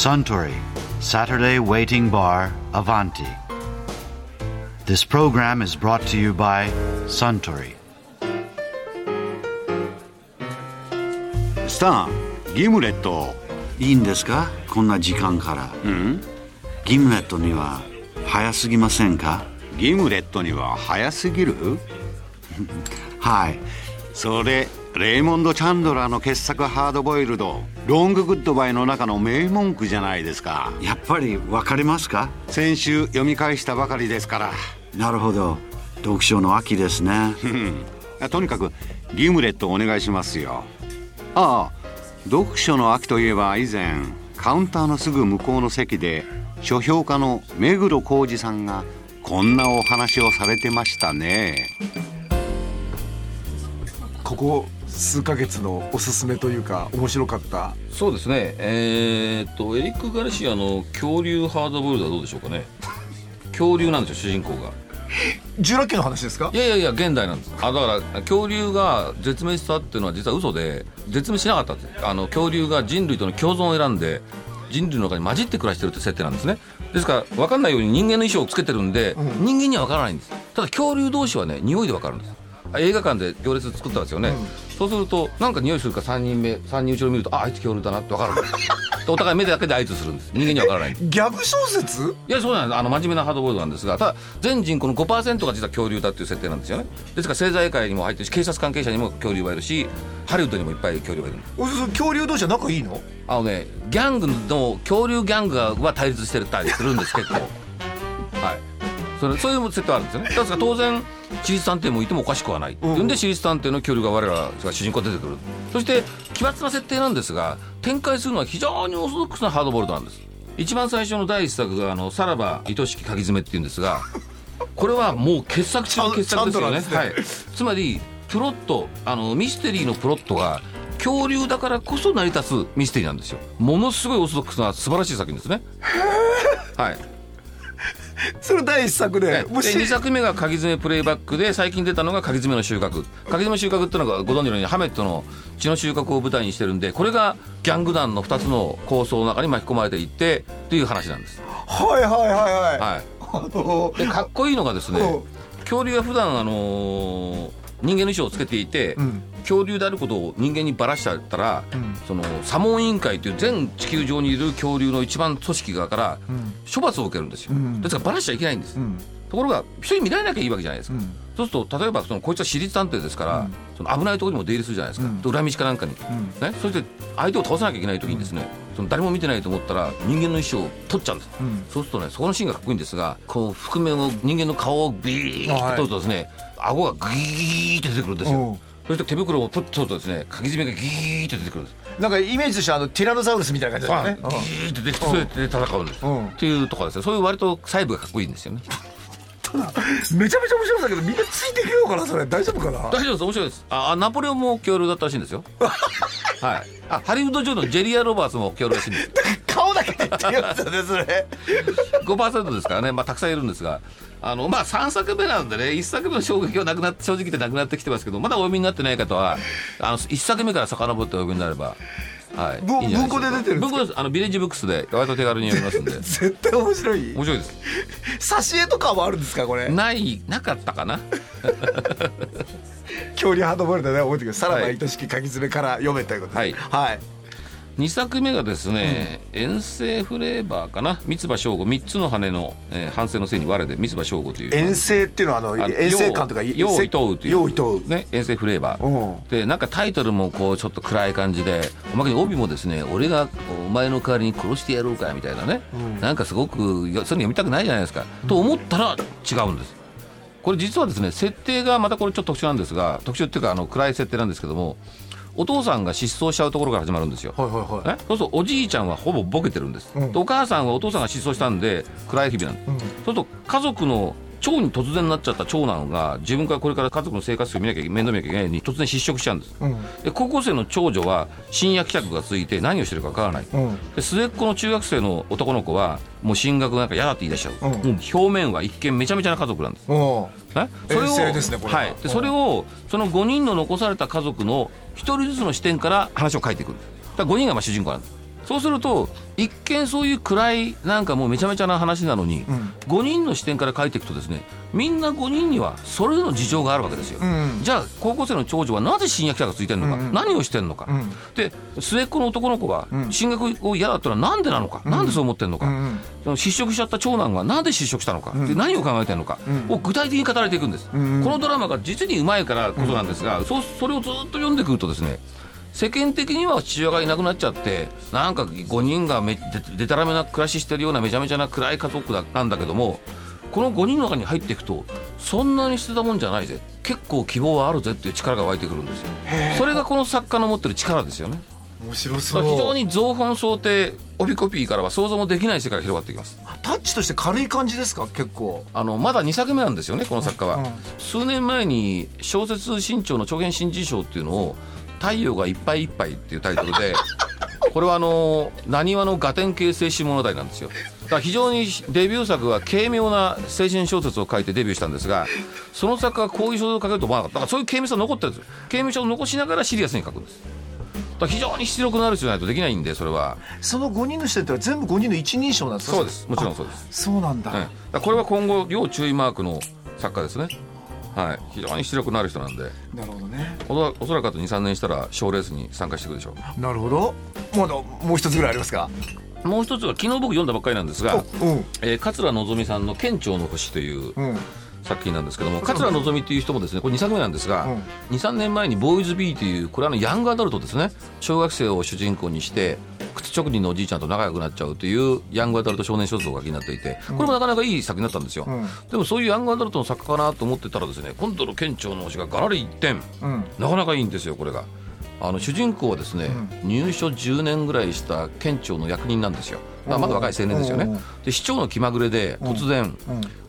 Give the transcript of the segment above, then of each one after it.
Suntory Saturday Waiting Bar Avanti. This program is brought to you by Suntory. スタンギムレットいいんですかこんな時間からうんギムレットには早すぎませんかギムレットには早すぎるはいそれレイモンド・チャンドラーの傑作ハードボイルドロンググッドバイの中の名文句じゃないですか。やっぱり分かりますか？先週読み返したばかりですから。なるほど。読書の秋ですね。うん。とにかくギムレットお願いしますよ。ああ読書の秋といえば以前カウンターのすぐ向こうの席で書評家の目黒浩二さんがこんなお話をされてましたねここ数ヶ月のおすすめというか面白かった。そうですね。えーっとエリック・ガルシアの「恐竜ハードボイルド」はどうでしょうかね。恐竜なんですよ主人公が。ジュラ紀の話ですか？いやいやいや現代なんです。あだから恐竜が絶滅したっていうのは実は嘘で絶滅しなかったって。あの恐竜が人類との共存を選んで人類の中に混じって暮らしてるって設定なんですね。ですから分かんないように人間の衣装をつけてるんで、人間には分からないんです。ただ恐竜同士はね匂いで分かるんです映画館で行列作ったんですよね、そうするとなんか匂いするか3人目3人後ろ見るとああいつ恐竜だなって分かるんですでお互い目だけで合図するんです。人間には分からない。ギャグ小説？いやそうなんです。あの真面目なハードボールドなんですがただ全人口の5%が実は恐竜だっていう設定なんですよね。ですから政財界にも入ってるし警察関係者にも恐竜がいるしハリウッドにもいっぱい恐竜がいる恐竜同士は仲いいの？あのねギャングの恐竜ギャングは対立してたりするんです結構。はいそれそういう設定はあるんですよね。ですから当然私立探偵もいてもおかしくはない、っていうん。で私立探偵の恐竜が我らが主人公出てくる。そして奇抜な設定なんですが展開するのは非常にオーソドックスなハードボールドなんです。一番最初の第一作が「あのさらば愛しき鍵爪」っていうんですがこれはもう傑作中の傑作ですよね。ちゃんとなんはい、つまりプロットあのミステリーのプロットが恐竜だからこそ成り立つミステリーなんですよ。ものすごいオーソドックスな素晴らしい作品ですね。はい それ第一作ででもし2作目が鍵爪プレイバックで最近出たのが鍵爪の収穫。鍵爪の収穫っていうのがご存知のようにハメットの血の収穫を舞台にしてるんでこれがギャング団の2つの構想の中に巻き込まれていってという話なんです、はいはいはいはい、はい、あのでかっこいいのがですねうん。恐竜は普段あのー人間の衣装をつけていて、ん。恐竜であることを人間にばらしちゃったら、ん。そのサモン委員会という全地球上にいる恐竜の一番組織側から処罰を受けるんですよ、ん。ですからばらしちゃいけないんです、ん。ところが人に見られなきゃいいわけじゃないですか、ん。そうすると例えばそのこいつは私立探偵ですから、その危ないところにも出入りするじゃないですか、で裏道かなんかに、ね、そして相手を倒さなきゃいけない時にですね、その誰も見てないと思ったら人間の衣装を取っちゃうんです、そうするとねそこのシーンがかっこいいんですがこう覆面を人間の顔をビーッと取るとですね、顎がグイーって出てくるんですうん。よそして手袋をプッと取るとですね。鍵爪がギーって出てくるんです。なんかイメージとしてはあのティラノサウルスみたいな感じだギよね、ーって出てきてそれで戦うんです、うん。っていうところですね。そういう割と細部がかっこいいんですよね。う んめちゃめちゃ面白いんだけどみんなついていけようかなそれ。大丈夫かな？大丈夫です。面白いです。ああナポレオンも恐竜だったらしいんですよ。はい。あハリウッド上のジェリア・ロバーツも恐竜らしいんです って言うんですよねそれ5%ですからね、まあ、たくさんいるんですが。あの、まあ、3作目なんでね1作目の衝撃はなくなって正直言ってなくなってきてますけどまだお読みになってない方はあの1作目から遡ってお読みになれば。はい、文庫で出てるんですか？文庫です。あのビレッジブックスで割と手軽に読みますんで。絶対面白い。面白いです。挿絵とかもあるんですかこれ？ないなかったかな。恐竜ハードボイルドね覚えてくださいさらばはい。愛しき鍵爪から読めということで。はい。はい2作目がですね、遠征フレーバーかな。三葉翔吾3つの羽の、えー反省のせいに我で三葉翔吾という。遠征っていうのはあの遠征感とかよう伊藤という。よう伊藤ね遠征フレーバうん。ーでなんかタイトルもこうちょっと暗い感じでおまけに帯もですね俺がお前の代わりに殺してやろうかみたいなね、なんかすごくいやそれ読みたくないじゃないですか、と思ったら違うんです。これ実はですね設定がまたこれちょっと特殊なんですが特殊っていうかあの暗い設定なんですけどもお父さんが失踪しちゃうところから始まるんですよ、はいはいはい。ね、そうするとおじいちゃんはほぼボケてるんです、うん。でお母さんはお父さんが失踪したんで暗い日々なんです、そうすると家族の長に突然なっちゃった長男が自分からこれから家族の生活を見なきゃ面倒見なきゃいけないのに突然失職しちゃうんです、で高校生の長女は深夜帰宅が続いて何をしてるかわからない、うん。で末っ子の中学生の男の子はもう進学なんか嫌だって言い出しちゃう、うん。もう表面は一見めちゃめちゃな家族なんです。それをねは。はい、でそれをその5人の残された家族の1人ずつの視点から話を書いていくる。だから5人がまあ主人公なんですそうすると一見そういう暗いなんかもうめちゃめちゃな話なのに、ん。5人の視点から書いていくとですねみんな5人にはそれぞれの事情があるわけですよ、ん。じゃあ高校生の長女はなぜ新薬者がついてるのか、何をしてるのか、ん。で末っ子の男の子が進学を嫌だったのはなんでなのか、なんでそう思ってるのか、ん。その失職しちゃった長男がなんで失職したのか、で何を考えてるのかを具体的に語られていくんです、このドラマが実にうまいからこそなんですが、そうそれをずっと読んでくるとですね世間的には父親がいなくなっちゃってなんか5人がめででたらめな暮らししてるようなめちゃめちゃな暗い家族だなんだけどもこの5人の中に入っていくとそんなに捨てたもんじゃないぜ。結構希望はあるぜっていう力が湧いてくるんですよ。それがこの作家の持ってる力ですよね。面白だそう。非常に造本想定帯コピーからは想像もできない世界が広がっていきます。タッチとして軽い感じですか？結構。あのまだ2作目なんですよねこの作家は、うん。数年前に小説新潮の長編新人賞っていうのを「太陽がいっぱいいっぱい」っていうタイトルで これはあの浪速のガテン系青春物語なんですよ。だから非常にデビュー作は軽妙な青春小説を書いてデビューしたんですがその作家がこういう小説を書けると思わなかった。だからそういう軽妙さ残ってるんですよ。軽妙さを残しながらシリアスに書くんです。非常に出力のある人じゃないとできないんでそれは。その5人の視点って全部5人の一人称なんですか？そうです。もちろんそうです。あそうなんだ、はい、だこれは今後要注意マークの作家ですねはい。非常に出力のある人なんで。なるほどね。おそおそらくあと23年したら賞レースに参加していくでしょなるほど。まだもう一つぐらいありますか？うもう一つは昨日僕読んだばっかりなんですが、うん。えー桂のぞみさんの「県庁の星」といううん作品なんですけども桂のぞみっていう人もですねこれ2作目なんですが、23年前に「ボーイズ・ビー」というこれはあのヤングアダルトですね小学生を主人公にして靴職人のおじいちゃんと仲良くなっちゃうというヤングアダルト少年小説をお書きになっていてこれもなかなかいい作品だったんですよ、でもそういうヤングアダルトの作家かなと思ってたらですね今度の県庁の星がガラリ一転、うん。なかなかいいんですよこれがあの主人公はですね、入所10年ぐらいした県庁の役人なんですよ、まあ、まだ若い青年ですよね。で市長の気まぐれで突然、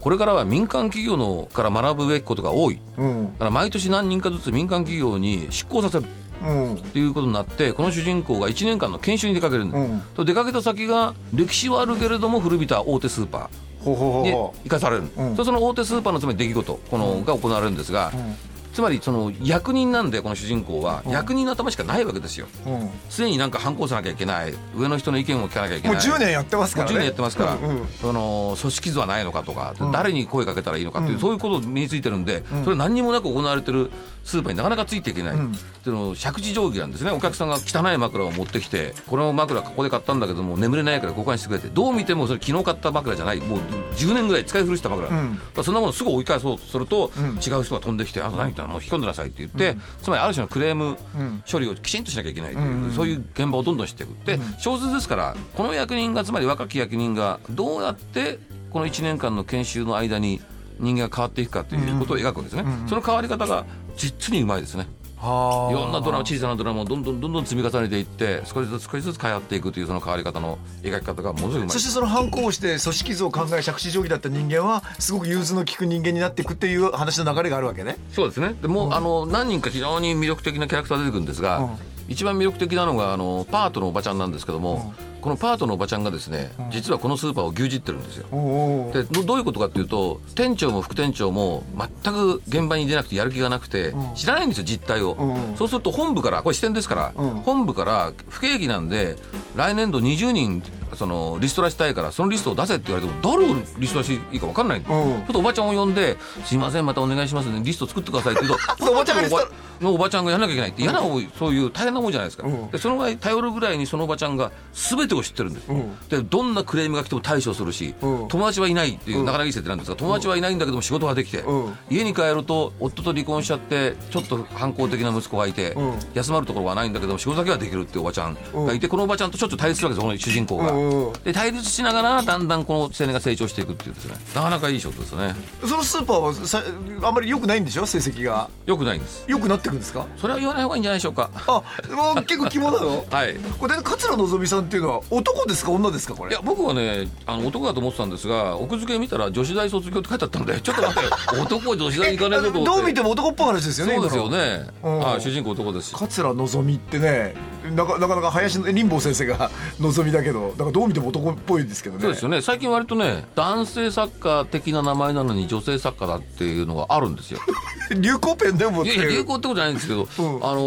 これからは民間企業のから学ぶべきことが多い。うん。だから毎年何人かずつ民間企業に出向させる。うん。っていうことになってこの主人公が1年間の研修に出かけるんだ、うん。と出かけた先が歴史はあるけれども古びた大手スーパーにほ生かされる、ん。そその大手スーパーのつまり出来事この、が行われるんですが、つまりその役人なんでこの主人公は役人の頭しかないわけですよ。う、うん、も常になんか反抗さなきゃいけない上の人の意見を聞かなきゃいけうない。10年やってますからね。もう10年やってますから、その組織図はないのかとか、誰に声かけたらいいのかっていう、そういうこと身についてるんで、それ何にもなく行われてるスーパーになかなかついていけない、っていうのを借地定規なんですね。お客さんが汚い枕を持ってきてこの枕ここで買ったんだけども眠れないから交換してくれて。どう見てもそれ昨日買った枕じゃない。もう10年ぐらい使い古した枕、そんなものすぐ追い返そうとすると、違う人が飛んできて「あなた何言っもう引き込んでなさい」って言って、つまりある種のクレーム処理をきちんとしなきゃいけないという、そういう現場をどんどん知っていく。で小説ですからこの役人がつまり若き役人がどうやってこの1年間の研修の間に人間が変わっていくかということを描くわけですね、その変わり方が実にうまいですね。はいろんなドラマ小さなドラマをどんどんどんどん積み重ねていって少しずつ少しずつ変わっていくというその変わり方の描き方がものすごいうまいそしてその反抗をして組織図を考え借地定規だった人間はすごく融通の利く人間になっていくっていう話の流れがあるわけね。そうですね。でもう、あの何人か非常に魅力的なキャラクター出てくるんですが、一番魅力的なのがあのパートのおばちゃんなんですけども、このパートのおばちゃんがですね、実はこのスーパーを牛耳ってるんですよ。でどどういうことかっていうと店長も副店長も全く現場に出なくてやる気がなくて、知らないんですよ実態を、うんそうすると本部からこれ支店ですから、うん。本部から不景気なんで来年度20人そのリストラしたいからそのリストを出せって言われても誰をリストラしていいか分かんない、ん。ちょっとおばちゃんを呼んで「すいませんまたお願いしますね。リスト作ってください」って言うと おばちゃんのおばちゃんがやらなきゃいけないって嫌な思いそういう大変なもんじゃないですか、ん。でその場合頼るぐらいにそのおばちゃんが全てを知ってるんです、でどんなクレームが来ても対処するし、うん。友達はいないっていう、なかなかいい設定なんですが友達はいないんだけども仕事ができて、うん。家に帰ると夫と離婚しちゃってちょっと反抗的な息子がいて、うん。休まるところはないんだけども仕事だけはできるっていうおばちゃんがいて、このおばちゃんとちょっと対立するわけですこの主人公が、で対立しながらだんだんこの青年が成長していくっていうですね。なかなかいい仕事ですね。そのスーパーはさあんまり良くないんでしょ？成績が。よくないんです。良くなってくんですか？それは言わない方がいいんじゃないでしょうか。あもう結構肝なの？はい。これで桂のぞみさんっていうのは男ですか女ですかこれ？いや僕はねあの男だと思ってたんですが奥付け見たら女子大卒業って書いてあったんでちょっと待って 男女子大に行かないぞとどう見ても男っぽい話ですよねそうですよね。うん。はい主人公男ですし桂のぞみってねなかなかなか林の林坊先生が 望みだけどなんかどう見ても男っぽいですけどね。そうですよね。最近割とね男性作家的な名前なのに女性作家だっていうのがあるんですよ。流行ペンでもいやいや流行ってことじゃないんですけど、ん。あの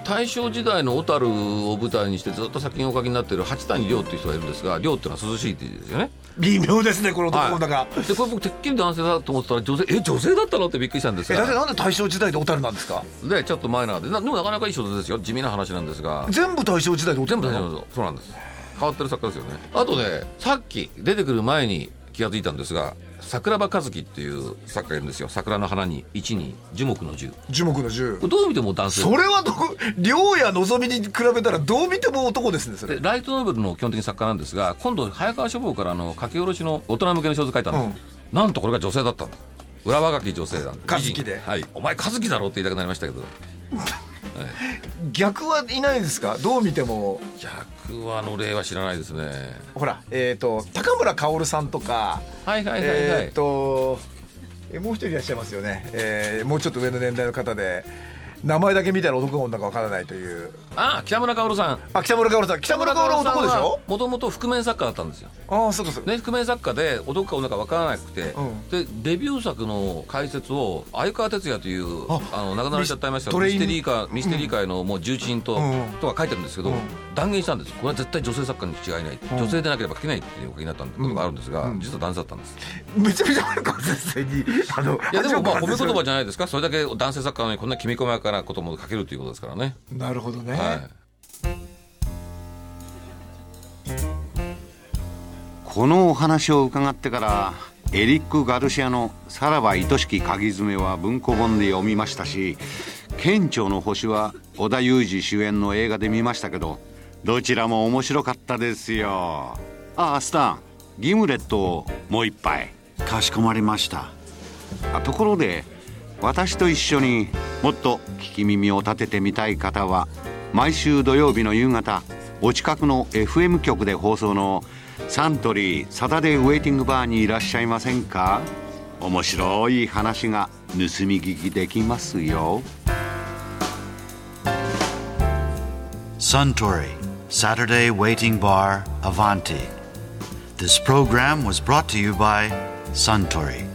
ー大正時代の小樽を舞台にしてずっと作品をお書きになっている八谷亮っていう人がいるんですが亮っていうのは涼しいって字ですよね。微妙ですねこの男の中、はい、でこれ僕てっきり男性だと思ってたら女性え女性だったの？ってびっくりしたんですが。なんで大正時代で小樽なんですか？でちょっとマイナーで。なでもなかなかいい小説ですよ。地味な話なんですが。全部大正時代で小樽なの全部大丈夫ですそうなんです。変わってる作家ですよね。あとねさっき出てくる前に気が付いたんですが桜庭和樹っていう作家がいるんですよ。桜の花に一に樹木の樹。樹木の樹。どう見ても男性。それはど亮や望みに比べたらどう見ても男ですねそライトノベルの基本的に作家なんですが今度早川書房からあの書き下ろしの大人向けの小説書いたんです、なんとこれが女性だったんだ。裏若き女性なん和樹で。はい。お前和樹だろって言いたくなりましたけど逆はいないですか？どう見ても。逆はの例は知らないですね。ほらえっ、と高村薫さんとかはいはいはいはい、えっ、とえもう一人いらっしゃいますよね、えーもうちょっと上の年代の方で名前だけ見たら男か女かわからないという。あ北村薫さん。あ北村薫さん。北村薫は男でしょ？もともと覆面作家だったんですよ。ああそうかそうか。ね、覆面作家で男か女か分からなくて、うん。でデビュー作の解説を鮎川哲也というああの亡くなられちゃったいましたミステリー界ミステリー界のもう重鎮と,、うん。とか書いてるんですけど、うん。断言したんです。これは絶対女性作家に違いない、女性でなければ書けないっていうお書きになったことがあるんですが、実は男性だったんです。めちゃめちゃ鮎川先生にあのいやでもまあ褒め言葉じじゃないですか。それだけ男性作家なのにこんなきめ細やかなことも書けるということですからね、なるほどね、はい。このお話を伺ってからエリック・ガルシアの「さらば愛しき鍵爪」は文庫本で読みましたし「県庁の星」は織田裕二主演の映画で見ましたけどどちらも面白かったですよ。ああスタンギムレットをもう一杯。かしこまりました。あところで私と一緒にもっと聞き耳を立ててみたい方は毎週土曜日の夕方お近くの FM 局で放送のサントリーサタデーウェイティングバーにいらっしゃいませんか？面白い話が盗み聞きできますよ Suntory, Saturday Waiting Bar, Avanti. This program was brought to you by Suntory.